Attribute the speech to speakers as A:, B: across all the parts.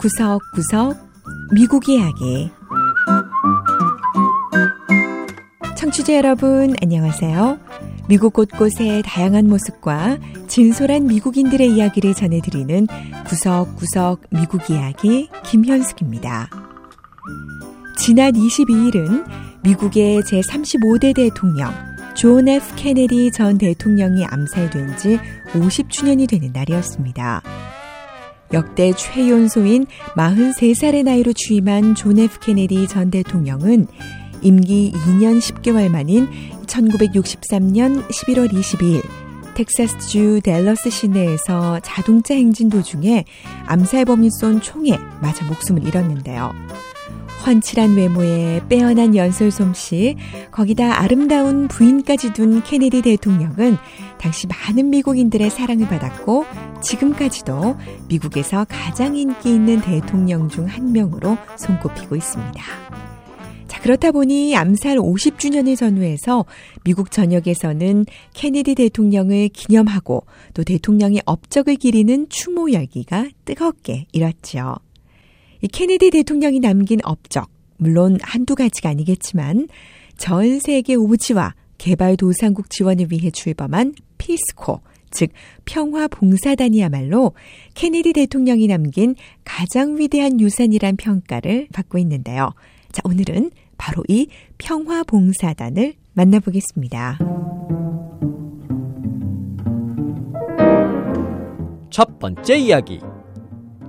A: 구석구석 미국 이야기 청취자 여러분 안녕하세요. 미국 곳곳의 다양한 모습과 진솔한 미국인들의 이야기를 전해드리는 구석구석 미국 이야기 김현숙입니다. 지난 22일은 미국의 제35대 대통령 존 F 케네디 전 대통령이 암살된 지 50주년이 되는 날이었습니다. 역대 최연소인 43살의 나이로 취임한 존 F 케네디 전 대통령은 임기 2년 10개월 만인 1963년 11월 22일 텍사스주 댈러스 시내에서 자동차 행진 도중에 암살범이 쏜 총에 맞아 목숨을 잃었는데요. 훤칠한 외모에 빼어난 연설 솜씨, 거기다 아름다운 부인까지 둔 케네디 대통령은 당시 많은 미국인들의 사랑을 받았고 지금까지도 미국에서 가장 인기 있는 대통령 중 한 명으로 손꼽히고 있습니다. 자, 그렇다 보니 암살 50주년을 전후해서 미국 전역에서는 케네디 대통령을 기념하고 또 대통령의 업적을 기리는 추모 열기가 뜨겁게 일었죠. 이 케네디 대통령이 남긴 업적, 물론 한두 가지가 아니겠지만 전 세계 우지와 개발도상국 지원을 위해 출범한 피스코, 즉 평화봉사단이야말로 케네디 대통령이 남긴 가장 위대한 유산이란 평가를 받고 있는데요. 자, 오늘은 바로 이 평화봉사단을 만나보겠습니다.
B: 첫 번째 이야기.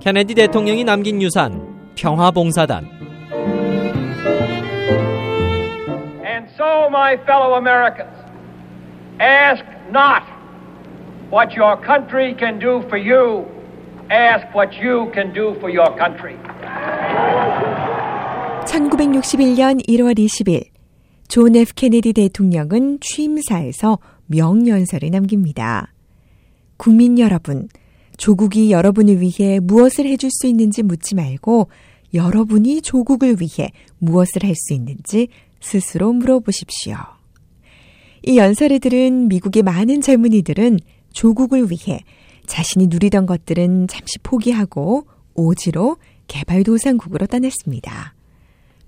B: 케네디 대통령이 남긴 유산 평화봉사단.
C: And so, my fellow Americans, ask not what your country can do for you, ask what you can do for your country.
A: 1961년 1월 20일 존 F 케네디 대통령은 취임사에서 명연설을 남깁니다. 국민 여러분, 조국이 여러분을 위해 무엇을 해줄 수 있는지 묻지 말고 여러분이 조국을 위해 무엇을 할 수 있는지 스스로 물어보십시오. 이 연설을 들은 미국의 많은 젊은이들은 조국을 위해 자신이 누리던 것들은 잠시 포기하고 오지로 개발도상국으로 떠났습니다.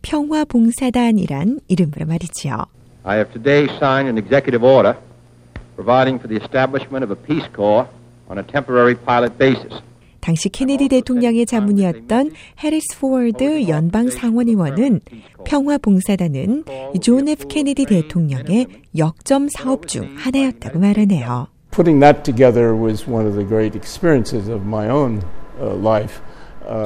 A: 평화봉사단이란 이름으로 말이지요.
D: I have today signed an executive order providing for the establishment of a Peace Corps on a temporary pilot basis.
A: 당시 케네디 대통령의 자문이었던 해리스 워포드 연방 상원의원은 평화봉사단은 존 F 케네디 대통령의 역점 사업 중 하나였다고 말하네요.
E: Putting that together was one of the great experiences of my own uh, life.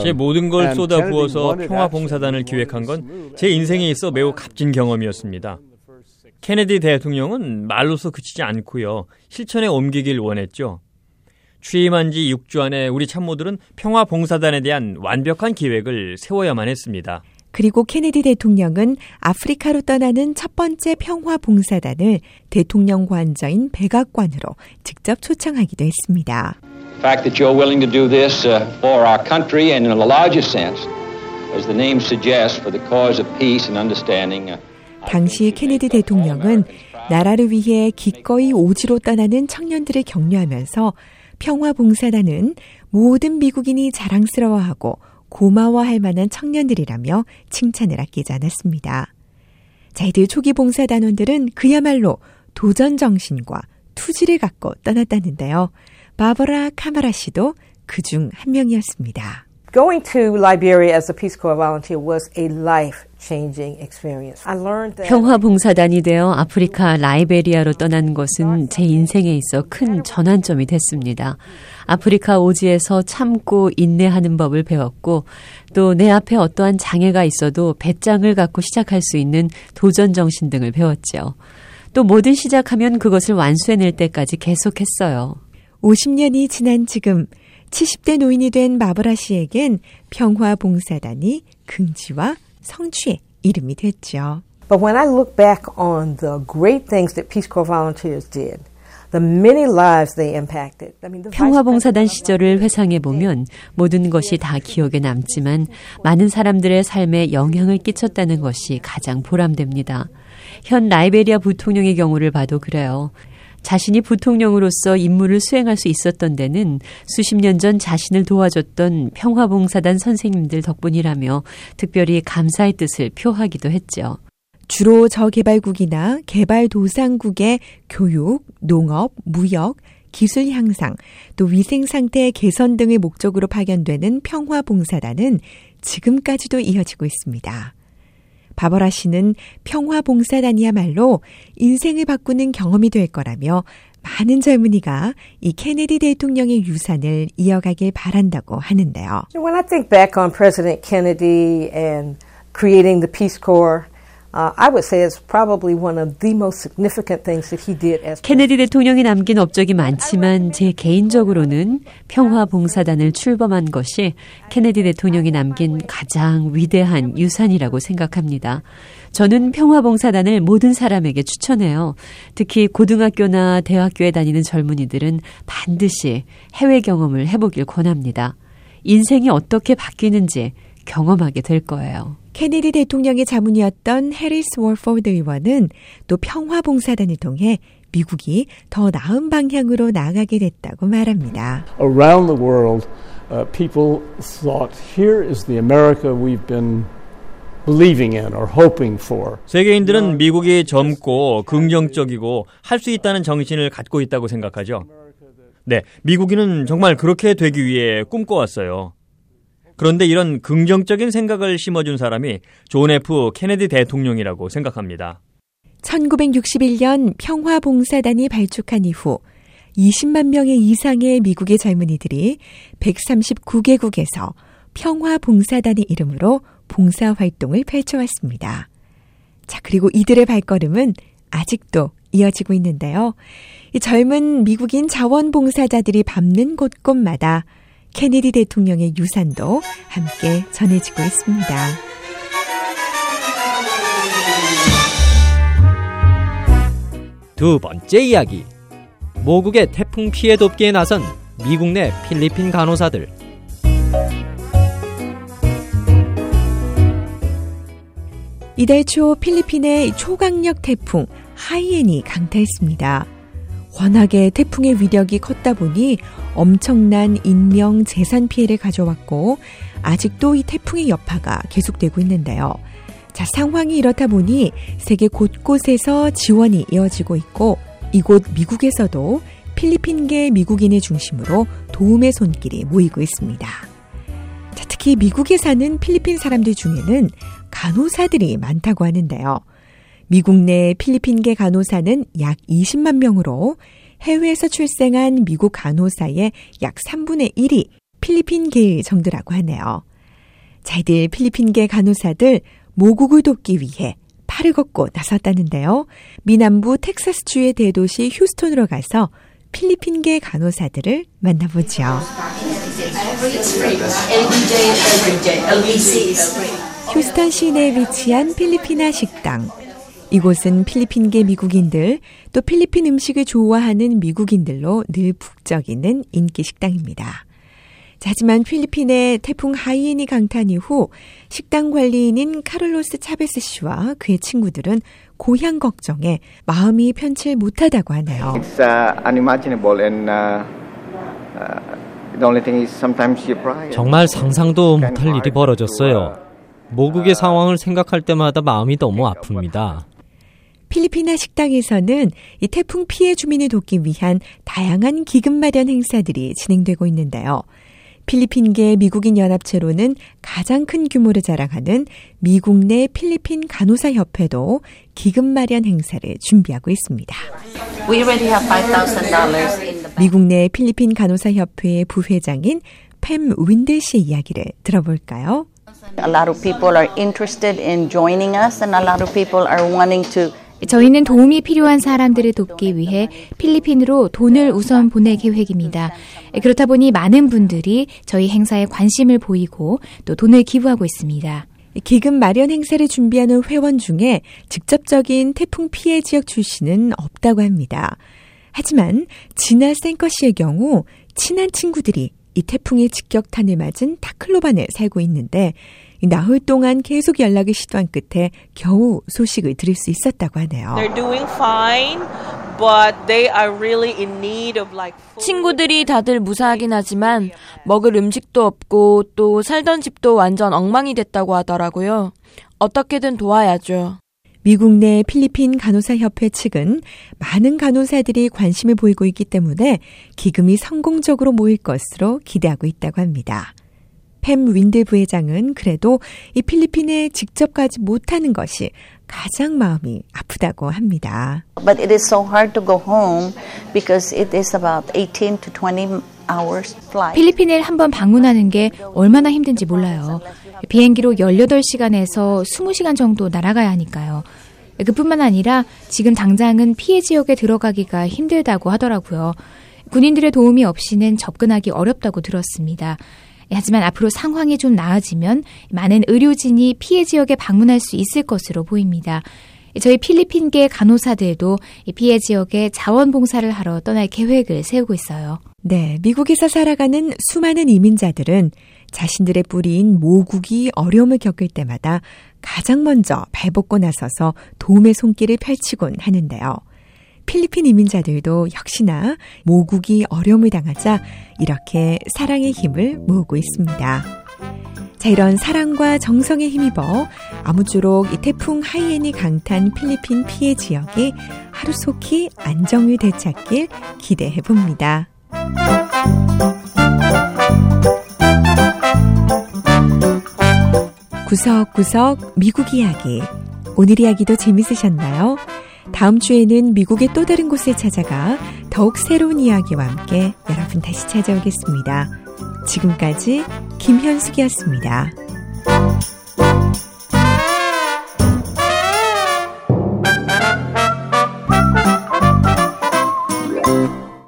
B: 제 모든 걸 쏟아부어서 평화봉사단을 기획한 건 제 인생에 있어 매우 값진 경험이었습니다. 케네디 대통령은 말로서 그치지 않고요. 실천에 옮기길 원했죠. 취임한 지 6주 안에 우리 참모들은 평화봉사단에 대한 완벽한 기획을 세워야만 했습니다.
A: 그리고 케네디 대통령은 아프리카로 떠나는 첫 번째 평화봉사단을 대통령 관저인 백악관으로 직접 초청하기도 했습니다.
C: The fact that you're willing to do this uh, for our country and in a larger sense, as the name suggests, for the cause of peace and understanding. Uh,
A: 당시 케네디 대통령은 나라를 위해 기꺼이 오지로 떠나는 청년들을 격려하면서 평화봉사단은 모든 미국인이 자랑스러워하고 고마워할 만한 청년들이라며 칭찬을 아끼지 않았습니다. 자, 이들 초기 봉사단원들은 그야말로 도전 정신과 투지를 갖고 떠났다는데요. 바버라 카마라 씨도 그 중 한 명이었습니다.
F: Going to Liberia as a Peace Corps volunteer was a life changing experience. I learned that
G: 평화봉사단이 되어 아프리카 라이베리아로 떠난 것은 제 인생에 있어 큰 전환점이 됐습니다. 아프리카 오지에서 참고 인내하는 법을 배웠고 또 내 앞에 어떠한 장애가 있어도 배짱을 갖고 시작할 수 있는 도전 정신 등을 배웠죠. 또 뭐든 시작하면 그것을 완수해낼 때까지 계속했어요.
A: 50년이 지난 지금 70대 노인이 된 마브라 씨에겐 평화봉사단이 긍지와 성취의 이름이 됐죠.
F: But when I look back on the great things that Peace Corps volunteers did, the many lives they impacted. I mean, the vice
G: 평화봉사단 시절을 회상해 보면 모든 것이 다 기억에 남지만 많은 사람들의 삶에 영향을 끼쳤다는 것이 가장 보람됩니다. 현 라이베리아 부통령의 경우를 봐도 그래요. 자신이 부통령으로서 임무를 수행할 수 있었던 데는 수십 년 전 자신을 도와줬던 평화봉사단 선생님들 덕분이라며 특별히 감사의 뜻을 표하기도 했죠.
A: 주로 저개발국이나 개발도상국의 교육, 농업, 무역, 기술 향상, 또 위생 상태 개선 등의 목적으로 파견되는 평화봉사단은 지금까지도 이어지고 있습니다. 바버라 씨는 평화봉사단이야말로 인생을 바꾸는 경험이 될 거라며 많은 젊은이가 이 케네디 대통령의 유산을 이어가길 바란다고 하는데요.
F: When I think back on President Kennedy and creating the Peace Corps,
G: 케네디 대통령이 남긴 업적이 많지만 제 개인적으로는 평화 봉사단을 출범한 것이 케네디 대통령이 남긴 가장 위대한 유산이라고 생각합니다. 저는 평화 봉사단을 모든 사람에게 추천해요. 특히 고등학교나 대학교에 다니는 젊은이들은 반드시 해외 경험을 해보길 권합니다. 인생이 어떻게 바뀌는지 경험하게 될 거예요.
A: 케네디 대통령의 자문이었던 해리스 월포드 의원은 또 평화봉사단을 통해 미국이 더 나은 방향으로 나아가게 됐다고 말합니다.
E: Around the world, uh, people thought here is the America we've been believing in or hoping for.
B: 세계인들은 미국이 젊고 긍정적이고 할 수 있다는 정신을 갖고 있다고 생각하죠. 네, 미국인은 정말 그렇게 되기 위해 꿈꿔왔어요. 그런데 이런 긍정적인 생각을 심어준 사람이 존 F 케네디 대통령이라고 생각합니다.
A: 1961년 평화봉사단이 발족한 이후 20만 명의 이상의 미국의 젊은이들이 139개국에서 평화봉사단의 이름으로 봉사활동을 펼쳐왔습니다. 자, 그리고 이들의 발걸음은 아직도 이어지고 있는데요. 이 젊은 미국인 자원봉사자들이 밟는 곳곳마다 케네디 대통령의 유산도 함께 전해지고 있습니다.
H: 두 번째 이야기. 모국의 태풍 피해 돕기에 나선 미국 내 필리핀 간호사들.
A: 이달 초 필리핀의 초강력 태풍 하이엔이 강타했습니다. 워낙에 태풍의 위력이 컸다 보니 엄청난 인명 재산 피해를 가져왔고 아직도 이 태풍의 여파가 계속되고 있는데요. 자, 상황이 이렇다 보니 세계 곳곳에서 지원이 이어지고 있고 이곳 미국에서도 필리핀계 미국인을 중심으로 도움의 손길이 모이고 있습니다. 자, 특히 미국에 사는 필리핀 사람들 중에는 간호사들이 많다고 하는데요. 미국 내 필리핀계 간호사는 약 20만 명으로 해외에서 출생한 미국 간호사의 약 3분의 1이 필리핀계 정도라고 하네요. 자, 이들 필리핀계 간호사들 모국을 돕기 위해 팔을 걷고 나섰다는데요. 미남부 텍사스주의 대도시 휴스톤으로 가서 필리핀계 간호사들을 만나보죠. 휴스턴 시내에 위치한 필리피나 식당. 이곳은 필리핀계 미국인들, 또 필리핀 음식을 좋아하는 미국인들로 늘 북적이는 인기 식당입니다. 하지만 필리핀의 태풍 하이엔이 강탄 이후 식당 관리인인 카를로스 차베스 씨와 그의 친구들은 고향 걱정에 마음이 편칠 못하다고 하네요.
I: It's uh, unimaginable and uh, uh, the only thing is sometimes you cry.
H: 정말 상상도 못할 일이 벌어졌어요. 모국의 상황을 생각할 때마다 마음이 너무 아픕니다.
A: 필리피나 식당에서는 이 태풍 피해 주민을 돕기 위한 다양한 기금 마련 행사들이 진행되고 있는데요. 필리핀계 미국인 연합체로는 가장 큰 규모를 자랑하는 미국 내 필리핀 간호사 협회도 기금 마련 행사를 준비하고 있습니다. 미국 내 필리핀 간호사 협회의 부회장인 팸 윈들 씨의 이야기를 들어볼까요?
J: A lot of people are interested in joining us and a lot of people are wanting to
K: 저희는 도움이 필요한 사람들을 돕기 위해 필리핀으로 돈을 우선 보낼 계획입니다. 그렇다 보니 많은 분들이 저희 행사에 관심을 보이고 또 돈을 기부하고 있습니다.
A: 기금 마련 행사를 준비하는 회원 중에 직접적인 태풍 피해 지역 출신은 없다고 합니다. 하지만 지나 생커 씨의 경우 친한 친구들이 이 태풍의 직격탄을 맞은 타클로반에 살고 있는데 나흘 동안 계속 연락을 시도한 끝에 겨우 소식을 들을 수 있었다고 하네요.
L: They're doing fine, 친구들이 다들 무사하긴 하지만 먹을 음식도 없고 또 살던 집도 완전 엉망이 됐다고 하더라고요. 어떻게든 도와야죠.
A: 미국 내 필리핀 간호사 협회 측은 많은 간호사들이 관심을 보이고 있기 때문에 기금이 성공적으로 모일 것으로 기대하고 있다고 합니다. 팸 윈드 부회장은 그래도 이 필리핀에 직접 가지 못하는 것이 가장 마음이 아프다고 합니다.
J: But it is so hard to go home because it is about 18 to 20 hours flight.
K: 필리핀을 한번 방문하는 게 얼마나 힘든지 몰라요. 비행기로 18시간에서 20시간 정도 날아가야 하니까요. 그뿐만 아니라 지금 당장은 피해 지역에 들어가기가 힘들다고 하더라고요. 군인들의 도움이 없이는 접근하기 어렵다고 들었습니다. 하지만 앞으로 상황이 좀 나아지면 많은 의료진이 피해 지역에 방문할 수 있을 것으로 보입니다. 저희 필리핀계 간호사들도 피해 지역에 자원봉사를 하러 떠날 계획을 세우고 있어요.
A: 네, 미국에서 살아가는 수많은 이민자들은 자신들의 뿌리인 모국이 어려움을 겪을 때마다 가장 먼저 발벗고 나서서 도움의 손길을 펼치곤 하는데요. 필리핀 이민자들도 역시나 모국이 어려움을 당하자 이렇게 사랑의 힘을 모으고 있습니다. 자, 이런 사랑과 정성에 힘입어 아무쪼록 이 태풍 하이엔이 강탄 필리핀 피해 지역이 하루속히 안정을 되찾길 기대해 봅니다. 구석구석 미국 이야기. 오늘 이야기도 재밌으셨나요? 다음 주에는 미국의 또 다른 곳을 찾아가 더욱 새로운 이야기와 함께 여러분 다시 찾아오겠습니다. 지금까지 김현숙이었습니다.